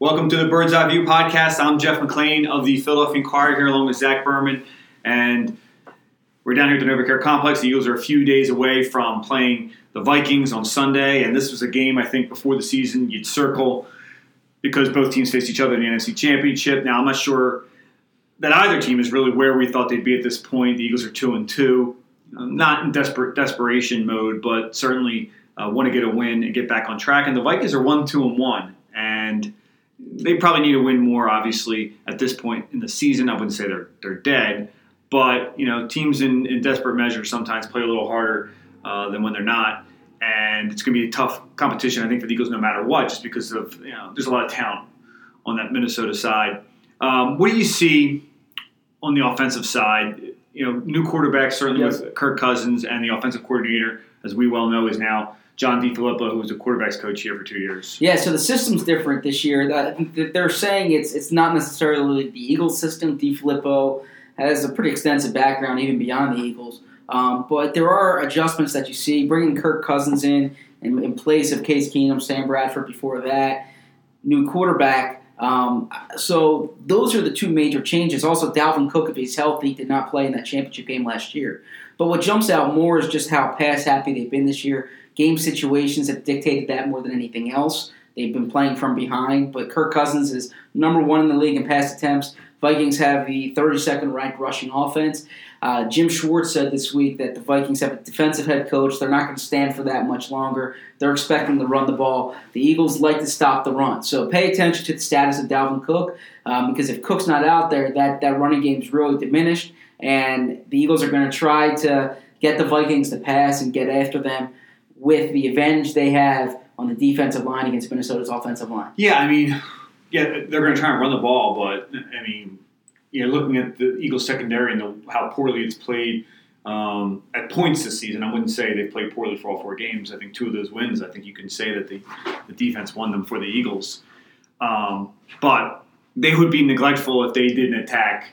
Welcome to the Bird's Eye View podcast. I'm Jeff McLane of the Philadelphia Inquirer here along with Zach Berman. And we're down here at the NovaCare Complex. The Eagles are a few days away from playing the Vikings on Sunday. And this was a game, I think, before the season you'd circle because both teams faced each other in the NFC Championship. Now, I'm not sure that either team is really where we thought they'd be at this point. The Eagles are 2 and 2. Um, not in desperate desperation mode, but certainly uh, want to get a win and get back on track. And the Vikings are 1 2 and 1. And they probably need to win more, obviously, at this point in the season. I wouldn't say they're they're dead, but you know, teams in, in desperate measures sometimes play a little harder uh, than when they're not, and it's going to be a tough competition. I think for the Eagles, no matter what, just because of you know, there's a lot of talent on that Minnesota side. Um, what do you see on the offensive side? You know, new quarterback certainly Yes. with Kirk Cousins, and the offensive coordinator, as we well know, is now John DeFilippo, who was a quarterbacks coach here for two years. Yeah, so the system's different this year. They're saying it's it's not necessarily the Eagles system. DeFilippo has a pretty extensive background even beyond the Eagles. Um, but there are adjustments that you see. Bringing Kirk Cousins in in, in place of Case Keenum, Sam Bradford before that, new quarterback. Um, so those are the two major changes. Also, Dalvin Cook, if he's healthy, did not play in that championship game last year. But what jumps out more is just how pass happy they've been this year. Game situations have dictated that more than anything else. They've been playing from behind, but Kirk Cousins is number one in the league in pass attempts. Vikings have the 32nd ranked rushing offense. Uh, Jim Schwartz said this week that the Vikings have a defensive head coach. They're not going to stand for that much longer. They're expecting to run the ball. The Eagles like to stop the run. So pay attention to the status of Dalvin Cook um, because if Cook's not out there, that, that running game is really diminished. And the Eagles are going to try to get the Vikings to pass and get after them with the advantage they have on the defensive line against Minnesota's offensive line. Yeah, I mean, yeah, they're going to try and run the ball, but I mean, you know, looking at the Eagles secondary and the, how poorly it's played um, at points this season, I wouldn't say they've played poorly for all four games. I think two of those wins, I think you can say that the, the defense won them for the Eagles. Um, but they would be neglectful if they didn't attack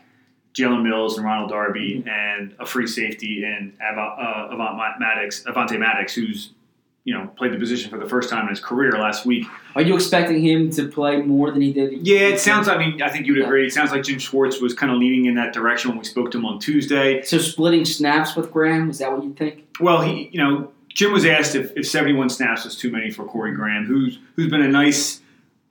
Jalen Mills and Ronald Darby and a free safety and Avant, uh, Avant Maddox, Avonte Maddox, who's you know played the position for the first time in his career last week. Are you expecting him to play more than he did? Yeah, it sounds. I mean, I think you'd Yeah. agree. It sounds like Jim Schwartz was kind of leaning in that direction when we spoke to him on Tuesday. So splitting snaps with Graham is that what you think? Well, he, you know, Jim was asked if, if 71 snaps was too many for Corey Graham, who's who's been a nice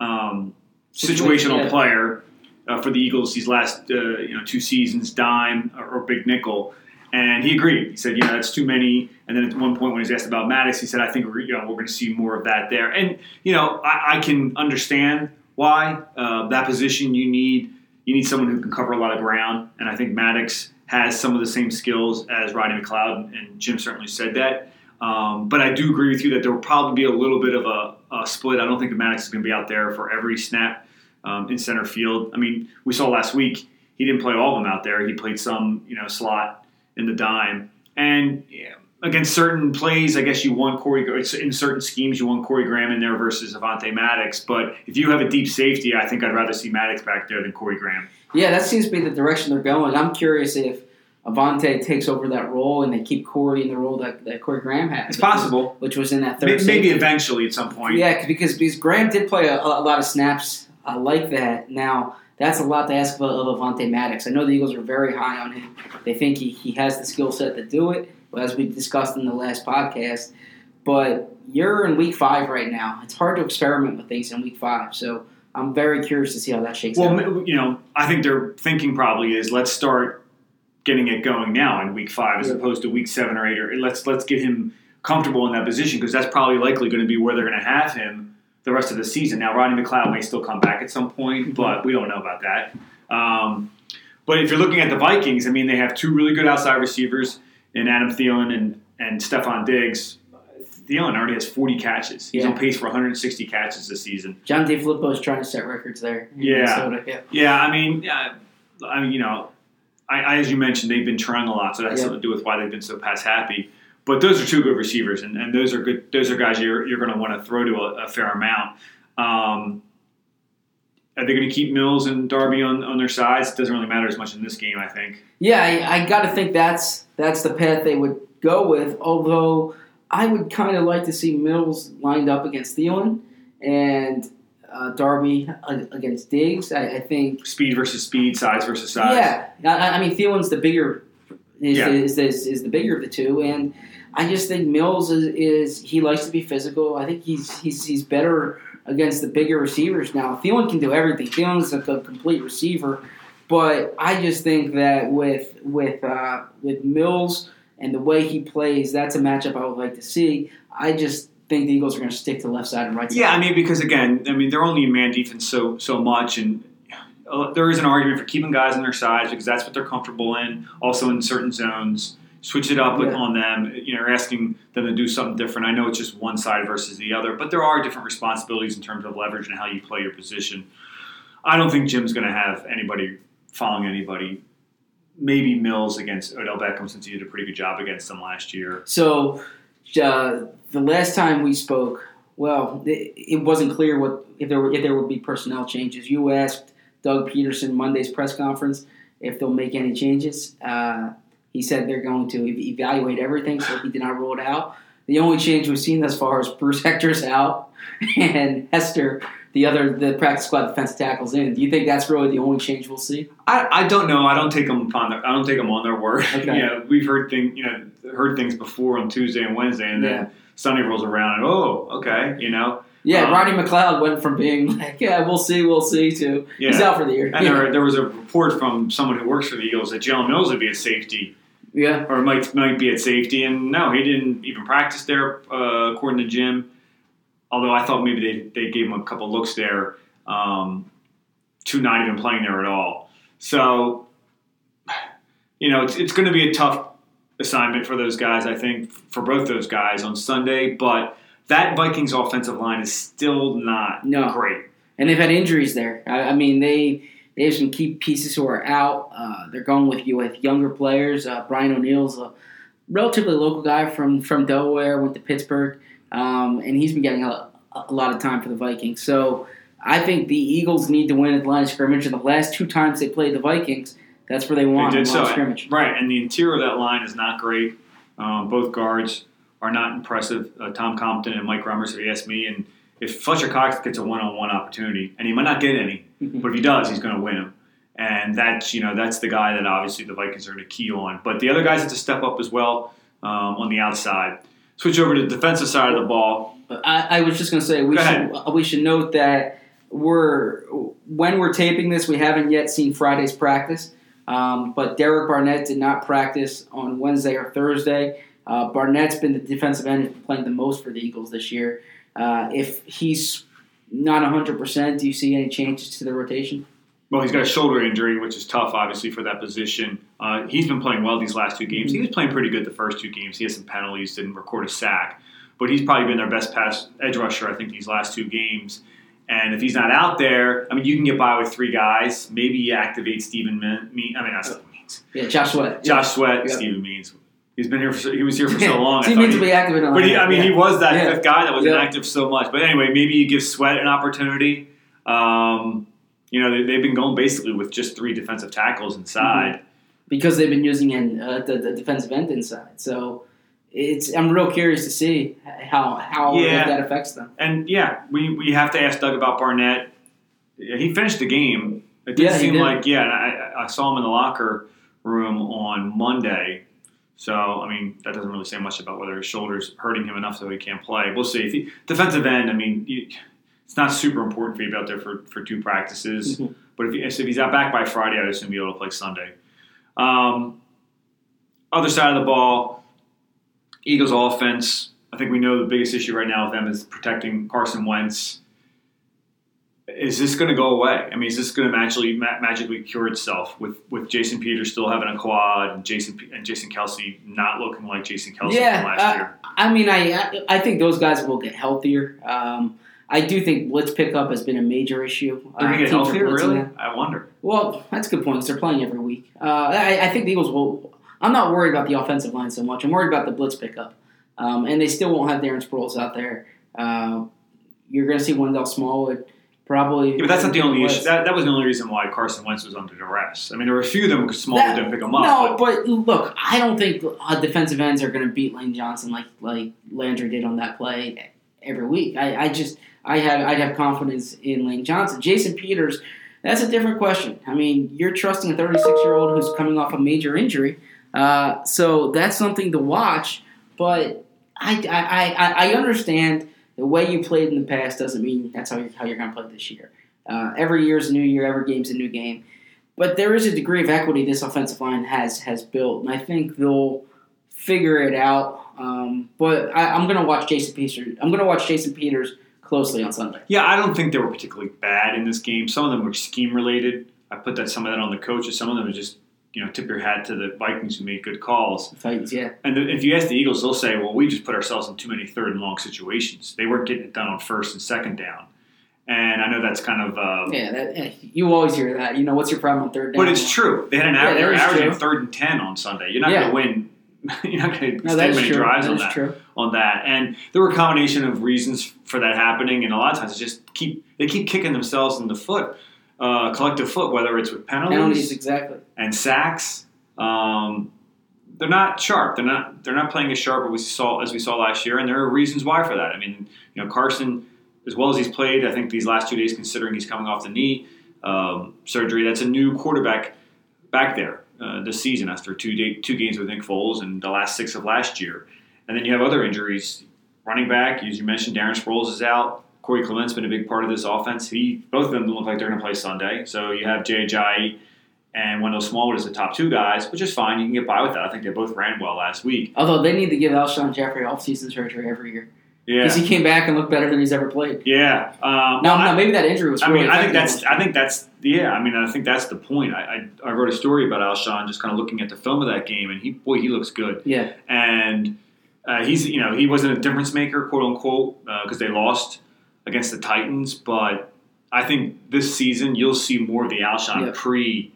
um, situational yeah. player uh, for the Eagles these last uh, you know two seasons, dime or, or big nickel. And he agreed. He said, "Yeah, that's too many." And then at one point, when he was asked about Maddox, he said, "I think we're, you know we're going to see more of that there." And you know, I, I can understand why uh, that position you need you need someone who can cover a lot of ground. And I think Maddox has some of the same skills as Rodney McLeod, and Jim certainly said that. Um, but I do agree with you that there will probably be a little bit of a, a split. I don't think that Maddox is going to be out there for every snap um, in center field. I mean, we saw last week he didn't play all of them out there. He played some, you know, slot in the dime. And yeah, against certain plays, I guess you want Corey in certain schemes you want Corey Graham in there versus Avonte Maddox. But if you have a deep safety, I think I'd rather see Maddox back there than Corey Graham. Yeah, that seems to be the direction they're going. I'm curious if Avonte takes over that role and they keep Corey in the role that, that Corey Graham had. It's possible. Which was in that third Maybe, maybe eventually at some point. Yeah, because because Graham did play a, a lot of snaps uh, like that. Now that's a lot to ask of, of Avonte Maddox. I know the Eagles are very high on him. They think he, he has the skill set to do it, as we discussed in the last podcast. But you're in week five right now. It's hard to experiment with things in week five. So I'm very curious to see how that shakes Well, out. Well, you know, I think their thinking probably is let's start getting it going now in week five as Yeah. opposed to week seven or eight. Or let's let's get him comfortable in that position because that's probably likely going to be where they're going to have him the rest of the season. Now, Rodney McLeod may still come back at some point, but we don't know about that. Um, but if you're looking at the Vikings, I mean, they have two really good outside receivers in Adam Thielen and and Stefon Diggs. Thielen already has 40 catches. He's Yeah. on pace for 160 catches this season. John DeFilippo is trying to set records there. in Yeah. Yeah. Yeah, I mean, yeah, I mean, you know, I, I, as you mentioned, they've been trying a lot, so that has Yeah. something to do with why they've been so pass happy. But those are two good receivers, and, and those are good. Those are guys you're, you're going to want to throw to a, a fair amount. Um, are they going to keep Mills and Darby on, on their sides? It doesn't really matter as much in this game, I think. Yeah, I, I got to think that's that's the path they would go with. Although I would kind of like to see Mills lined up against Thielen, and uh, Darby against Diggs. I, I think Speed versus speed, size versus size. Yeah, I, I mean Thielen's the bigger is, Yeah. is, is, is the bigger of the two, and I just think Mills is, is he likes to be physical. I think he's he's he's better against the bigger receivers now. Thielen can do everything. Thielen's a, complete receiver, but I just think that with with uh, with Mills and the way he plays, that's a matchup I would like to see. I just think the Eagles are going to stick to left side and right side. Yeah, I mean, because again, I mean, they're only in man defense so so much, and uh, there is an argument for keeping guys on their sides because that's what they're comfortable in. Also, in certain zones, switch it up Yeah. on them. You know, asking them to do something different. I know it's just one side versus the other, but there are different responsibilities in terms of leverage and how you play your position. I don't think Jim's going to have anybody following anybody. Maybe Mills against Odell Beckham since he did a pretty good job against them last year. So uh, the last time we spoke, well, it, it wasn't clear what if there were, if there would be personnel changes. You asked Doug Pederson Monday's press conference if they'll make any changes. Uh, he said they're going to evaluate everything, so he did not rule it out. The only change we've seen thus far is Bruce Hector's out and Hester, the other the practice squad defensive tackles in. Do you think that's really the only change we'll see? I, I don't know. I don't take them upon their, I don't take them on their word. Okay. know, we've heard thing you know heard things before on Tuesday and Wednesday, and then Yeah. Sunday rolls around and oh okay you know Yeah, Um, Rodney McLeod went from being like, yeah, we'll see, we'll see, to he's out for the year. And there, there was a report from someone who works for the Eagles that Jalen Mills would be at safety yeah. or might might be at safety, and no, he didn't even practice there uh, according to Jim. Although I thought maybe they, they gave him a couple looks there um, to not even playing there at all. So you know it's it's going to be a tough assignment for those guys. I think for both those guys on Sunday, but that Vikings offensive line is still not No. great. and they've had injuries there. I, I mean, they they have some key pieces who are out. Uh, they're going with you with younger players. Uh, Brian O'Neill's a relatively local guy from from Delaware, went to Pittsburgh, um, and he's been getting a, a lot of time for the Vikings. So I think the Eagles need to win at the line of scrimmage. And the last two times they played the Vikings, that's where they won They the did line of so. scrimmage. Right, and the interior of that line is not great. Um, both guards are not impressive. Uh, Tom Compton and Mike Remmers, if you ask me. And if Fletcher Cox gets a one-on-one opportunity, and he might not get any, Mhm. but if he does, he's going to win them. And that's you know that's the guy that obviously the Vikings are going to key on. But the other guys have to step up as well um, on the outside. Switch over to the defensive side of the ball. I, I was just going to say we Go should we should note that we're when we're taping this, we haven't yet seen Friday's practice. Um, but Derek Barnett did not practice on Wednesday or Thursday. Uh, Barnett's been the defensive end who's been playing the most for the Eagles this year. Uh, if he's not 100%, do you see any changes to the rotation? Well, he's got a shoulder injury, which is tough, obviously, for that position. Uh, he's been playing well these last two games. He was playing pretty good the first two games. He had some penalties, didn't record a sack, but he's probably been their best pass edge rusher, I think, these last two games. And if he's not out there, I mean, you can get by with three guys. Maybe you activate Steven Means. I mean, not Steven Means. Yeah, Josh Sweat. Josh Sweat, Yeah. Steven Means. He's been here. For, so- he was here for so long. He means to be active in a but he, I mean, yeah. he was that Yeah. fifth guy that was Yeah. inactive so much. But anyway, maybe you give Sweat an opportunity. Um, you know, they, they've been going basically with just three defensive tackles inside. because they've been using an, uh, the, the defensive end inside. So it's I'm real curious to see how how Yeah. that affects them. And yeah, we, we have to ask Doug about Barnett. He finished the game. It did Yeah, seem did. like yeah. and I, I saw him in the locker room on Monday. So I mean, that doesn't really say much about whether his shoulder's hurting him enough so he can't play. We'll see. If he, defensive end, I mean, you, it's not super important for you to be out there for, for two practices. Mhm. But if, he, if he's out back by Friday, I'd assume he'll be able to play Sunday. Um, other side of the ball, Eagles offense. I think we know the biggest issue right now with them is protecting Carson Wentz. Is this going to go away? I mean, is this going to magically ma- magically cure itself with, with Jason Peters still having a quad and Jason and Jason Kelce not looking like Jason Kelce Yeah, from last uh, year? I mean, I I- think those guys will get healthier. Um, I do think blitz pickup has been a major issue. They're going to get healthier, really? them. I wonder. Well, that's a good point because they're playing every week. Uh, I, I think the Eagles will. I'm not worried about the offensive line so much. I'm worried about the blitz pickup, um, and they still won't have Darren Sproles out there. Uh, you're going to see Wendell Smallwood probably. Yeah, but that's not the only issue. That, that was the only reason why Carson Wentz was under duress. I mean, there were a few of them Smallwood That- didn't pick him up. No, but- but look, I don't think uh, defensive ends are going to beat Lane Johnson like like Landry did on that play. every week. I, I just I have I'd have confidence in Lane Johnson. Jason Peters, that's a different question. I mean, you're trusting a 36 year old who's coming off a major injury, uh, so that's something to watch. But I, I, I, I understand the way you played in the past doesn't mean that's how you're, how you're going to play this year. Uh, every year is a new year. Every game's a new game. But there is a degree of equity this offensive line has has built, and I think they'll figure it out. Um, but I, am going to watch Jason Peters. I'm going to watch Jason Peters closely on Sunday. Yeah, I don't think they were particularly bad in this game. Some of them were scheme related. I put that some of that on the coaches. Some of them were just you know tip your hat to the Vikings who made good calls. Titans, yeah. And the, if you ask the Eagles, they'll say, "Well, we just put ourselves in too many third and long situations. They weren't getting it done on first and second down." And I know that's kind of um, yeah, that, You always hear that. You know, what's your problem on third down? But it's true. They had an average, yeah, averaging third and ten on Sunday. You're not yeah. going to win. You're not going to no, extend many true. drives that on that. True. On that, and there were a combination of reasons for that happening, and a lot of times it's just keep they keep kicking themselves in the foot, uh, collective foot, whether it's with penalties, penalties exactly, and sacks. Um, they're not sharp. They're not. They're not playing as sharp as we saw as we saw last year, and there are reasons why for that. I mean, you know, Carson as well as he's played, I think these last two days, considering he's coming off the knee um, surgery, that's a new quarterback back there uh, this season after two day, two games with Nick Foles and the last six of last year. And then you have other injuries. Running back, as you mentioned, Darren Sproles is out. Corey Clement's been a big part of this offense. He both of them look like they're going to play Sunday. So you have Jay Ajayi and Wendell Smallwood as the top two guys, which is fine. You can get by with that. I think they both ran well last week. Although they need to give Alshon Jeffery off-season surgery every year. Yeah, because he came back and looked better than he's ever played. Yeah. Um, no, no, maybe that injury was. I mean, I think that's. I think that's. Yeah, I mean, I think that's the point. I, I, I wrote a story about Alshon, just kind of looking at the film of that game, and he boy, he looks good. Yeah. And uh, he's you know he wasn't a difference maker, quote unquote, because uh, they lost against the Titans, but I think this season you'll see more of the Alshon yeah. pre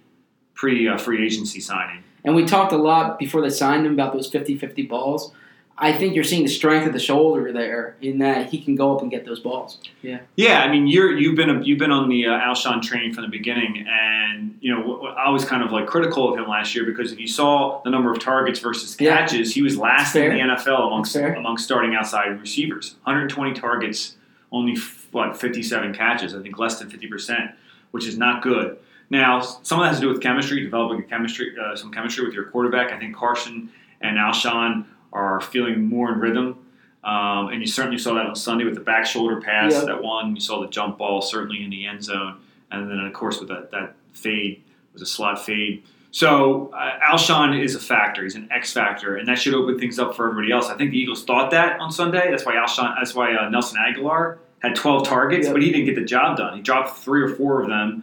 pre uh, free agency signing. And we talked a lot before they signed him about those 50-50 balls. I think you're seeing the strength of the shoulder there in that he can go up and get those balls. Yeah. Yeah, I mean, you're you've been a, you've been on the uh, Alshon train from the beginning, and you know I was kind of like critical of him last year because if you saw the number of targets versus catches, yeah. he was last in the NFL amongst amongst starting outside receivers. 120 targets, only what 57 catches. I think less than 50 percent, which is not good. Now, some of that has to do with chemistry, developing a chemistry, uh, some chemistry with your quarterback. I think Carson and Alshon are feeling more in rhythm. Um, and you certainly saw that on Sunday with the back shoulder pass yep. that one. You saw the jump ball certainly in the end zone, and then of course with that that fade was a slot fade. So uh, Alshon is a factor. He's an X factor, and that should open things up for everybody else. I think the Eagles thought that on Sunday. That's why Alshon. That's why uh, Nelson Agholor had 12 targets, yep. but he didn't get the job done. He dropped three or four of them,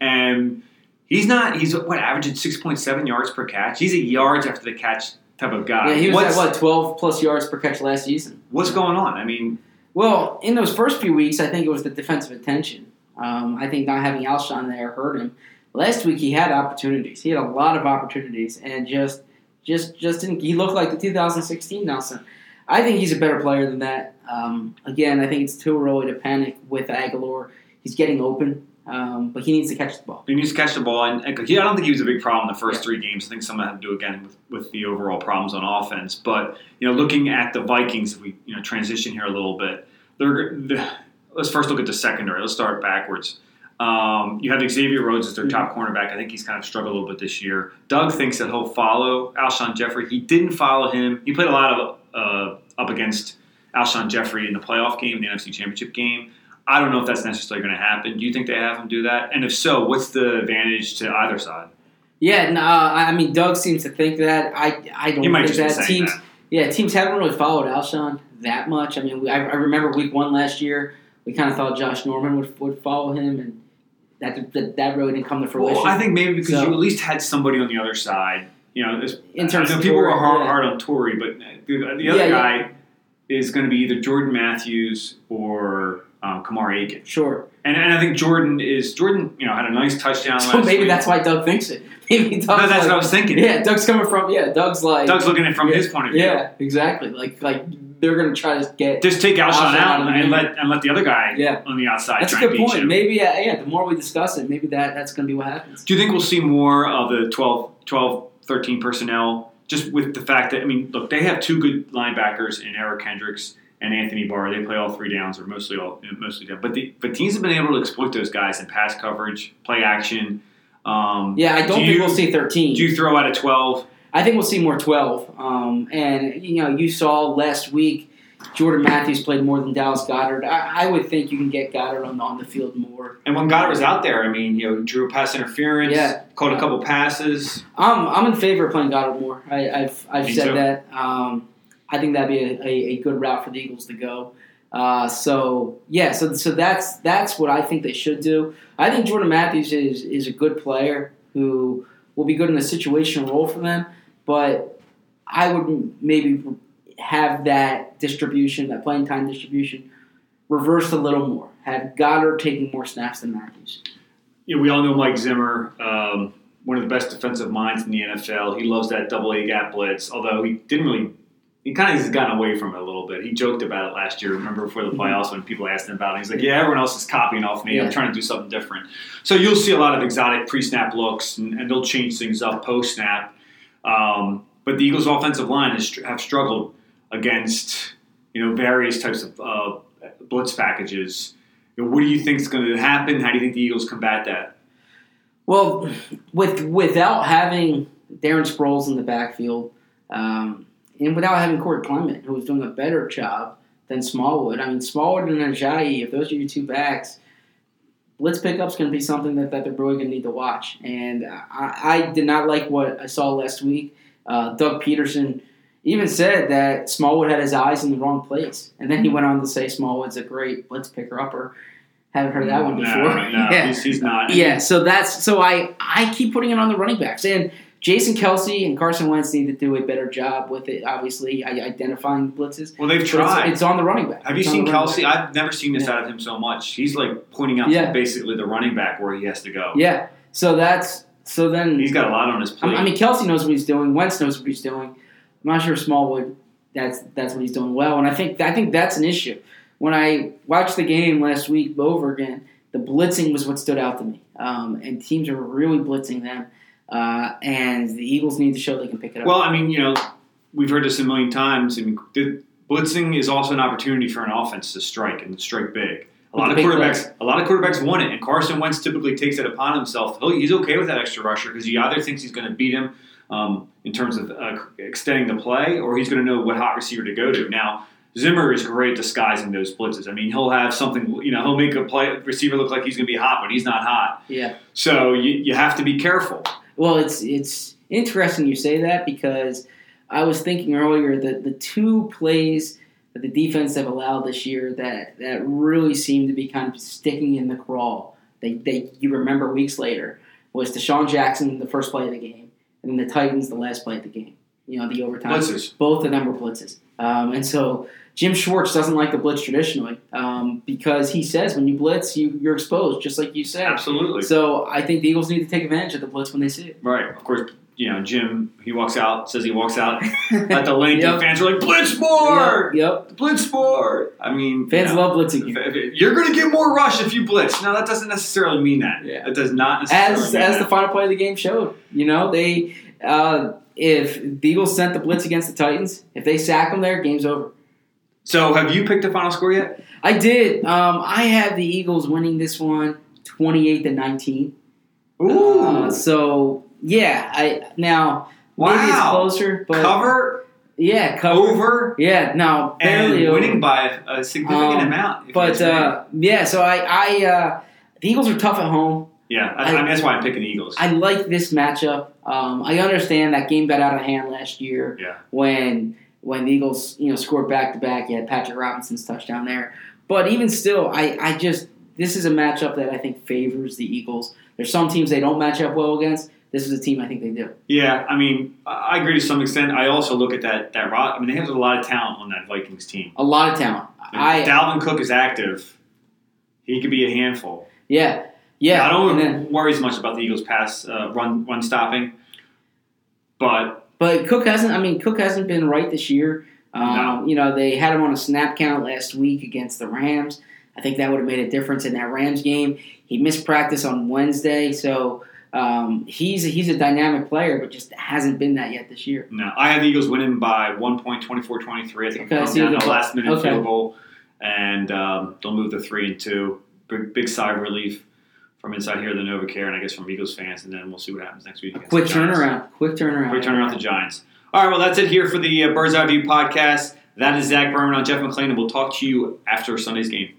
and he's not. He's what averaging 6.7 yards per catch. He's a yards after the catch type of guy. Yeah, he was what's, at what twelve plus yards per catch last season. What's going on? I mean, well, in those first few weeks, I think it was the defensive attention. Um, I think not having Alshon there hurt him. Last week he had opportunities. He had a lot of opportunities, and just just just didn't. He looked like the 2016 Nelson. I think he's a better player than that. Um, again, I think it's too early to panic with Agholor. He's getting open. Um, but he needs to catch the ball. He needs to catch the ball, and, and he, I don't think he was a big problem in the first yeah. three games. I think some of that had to do again with, with the overall problems on offense. But you know, looking at the Vikings, if we you know transition here a little bit, they're, they're, let's first look at the secondary. Let's start backwards. Um, you have Xavier Rhodes as their mm-hmm. top cornerback. I think he's kind of struggled a little bit this year. Doug thinks that he'll follow Alshon Jeffery. He didn't follow him. He played a lot of uh, up against Alshon Jeffery in the playoff game, the NFC Championship game. I don't know if that's necessarily going to happen. Do you think they have him do that? And if so, what's the advantage to either side? Yeah, no, I mean Doug seems to think that. I I don't think that teams. That. Yeah, teams haven't really followed Alshon that much. I mean, I, I remember Week One last year. We kind of thought Josh Norman would, would follow him, and that, that that really didn't come to fruition. Well, I think maybe because so, you at least had somebody on the other side. You know, in terms of people were hard, yeah. hard on Torrey, but the, the other yeah, guy yeah. is going to be either Jordan Matthews or um, Kamar Aiken. Sure. And, and I think Jordan is Jordan. You know, had a nice touchdown. So maybe week. that's why Doug thinks it. Maybe Doug's no, that's like, what I was thinking. Yeah, Doug's coming from. Yeah, Doug's like Doug's looking at it from his point of view. Yeah, exactly. Like like they're going to try to get just take Alshon, Alshon out, and, and let and let the other guy yeah. on the outside. That's a good point. Him. Maybe uh, yeah. The more we discuss it, maybe that that's going to be what happens. Do you think we'll see more of the 12, 12 13 personnel? Just with the fact that I mean, look, they have two good linebackers in Eric Kendricks and Anthony Barr. They play all three downs or mostly all mostly down. But the but teams have been able to exploit those guys in pass coverage, play action. Um, Yeah, I don't do think you- we'll see 13. Do you throw out a twelve? I think we'll see more 12. Um, and, you know, you saw last week Jordan Matthews played more than Dallas Goedert. I, I would think you can get Goedert on, on the field more. And when Goedert was out there, I mean, you know, drew a pass interference, Yeah. caught a couple passes. I'm, I'm in favor of playing Goedert more. I, I've, I've Me said too. that. Um, I think that'd be a, a, a good route for the Eagles to go. Uh, so yeah, so so that's that's what I think they should do. I think Jordan Matthews is is a good player who will be good in a situational role for them, but I would maybe have that distribution, that playing time distribution, reversed a little more. Have Goedert taking more snaps than Matthews. Know, we all know Mike Zimmer, um, one of the best defensive minds in the NFL. He loves that double A gap blitz, although he didn't really. He kind of has gotten away from it a little bit. He joked about it last year. Remember before the playoffs when people asked him about it, he's like, "Yeah, everyone else is copying off me. Yeah. I'm trying to do something different." So you'll see a lot of exotic pre-snap looks, and, and they'll change things up post-snap. Um, but the Eagles' offensive line has have struggled against you know various types of uh, blitz packages. You know, what do you think is going to happen? How do you think the Eagles combat that? Well, with without having Darren Sproles in the backfield, um, and without having Corey Clement, who was doing a better job than Smallwood. I mean, Smallwood and Ajayi, if those are your two backs, blitz pickup's going to be something that, that they're really going to need to watch. And I, I did not like what I saw last week. Uh, Doug Pederson even said that Smallwood had his eyes in the wrong place, and then he mm-hmm. went on to say Smallwood's a great blitz picker upper. Haven't heard that mm, one before. No, Yeah. he's, he's not. Yeah, so that's so I I keep putting it on the running backs and Jason Kelce and Carson Wentz need to do a better job with it. Obviously, I- identifying blitzes. Well, they've But it's, tried. it's on the running back. Have you It's seen Kelce? back. I've never seen this Yeah. out of him so much. He's like pointing out Yeah. to basically the running back where he has to go. Yeah. So that's so then. He's got a lot on his plate. I mean, Kelsey knows what he's doing. Wentz knows what he's doing. I'm not sure if Smallwood. That's that's what he's doing well, and I think I think that's an issue. When I watched the game last week over again, the blitzing was what stood out to me, um, and teams are really blitzing them, uh, and the Eagles need to show they can pick it up. well, I mean, you know, we've heard this a million times. I mean, the, blitzing is also an opportunity for an offense to strike and strike big. A lot of quarterbacks, a lot of quarterbacks want it, and Carson Wentz typically takes it upon himself. He'll, he's okay with that extra rusher because he either thinks he's going to beat him um, in terms of uh, extending the play, or he's going to know what hot receiver to go to. Now, Zimmer is great at disguising those blitzes. I mean, he'll have something, you know, he'll make a play receiver look like he's going to be hot, but he's not hot. yeah. So you, you have to be careful. Well, it's it's interesting you say that because I was thinking earlier that the two plays that the defense have allowed this year that that really seem to be kind of sticking in the crawl. They they you remember weeks later was DeSean Jackson the first play of the game, and then the Titans the last play of the game. You know the overtime. Blitzes. Both of them were blitzes, um, and so Jim Schwartz doesn't like the blitz traditionally um, because he says when you blitz you you're exposed, just like you said. Absolutely. So I think the Eagles need to take advantage of the blitz when they see it. Right. Of course, you know, Jim, he walks out, says he walks out at the link, Yep. and fans are like, blitz more! Yep. yep. Blitz more! I mean, Fans you know, love blitzing. you're going to get more rush if you blitz. Now, that doesn't necessarily mean that. Yeah. That does not necessarily As mean as that. the final play of the game showed, you know they uh, if the Eagles sent the blitz against the Titans, if they sack them there, game's over. So, have you picked the final score yet? I did. Um, I had the Eagles winning this one, twenty eight to nineteen. Ooh. Uh, so yeah, I now maybe it's Wow. closer, but Cover, yeah, cover. over, Yeah, no, and barely over. winning by a significant Um, amount. But uh, yeah, so I, I uh, the Eagles are tough at home. yeah, I, I mean, that's why I'm picking the Eagles. I like this matchup. Um, I understand that game got out of hand last year Yeah. when when the Eagles you know scored back to back. You had Patrick Robinson's touchdown there, but even still, I, I just this is a matchup that I think favors the Eagles. There's some teams they don't match up well against. This is a team I think they do. Yeah, I mean, I I agree to some extent. I also look at that that rot. I mean, they have a lot of talent on that Vikings team. A lot of talent. I If Dalvin Cook is active, he could be a handful. yeah yeah. I don't then, worry as much about the Eagles' pass uh, run run stopping, but but Cook hasn't. I mean, Cook hasn't been right this year. Um, No. You know, they had him on a snap count last week against the Rams. I think that would have made a difference in that Rams game. He missed practice on Wednesday, so Um, he's he's a dynamic player, but just hasn't been that yet this year. No, I have the Eagles winning by one point, 24-23. I think Okay, so down the- to the last minute okay. field goal, and um, they'll move to three and two. Big, big sigh of relief from inside here, the NovaCare, and I guess from Eagles fans, and then we'll see what happens next week. Quick turnaround. Quick turnaround. Quick turnaround the Giants. All right, well, that's it here for the uh, Bird's Eye View podcast. That is Zach Berman on Jeff McLane, and we'll talk to you after Sunday's game.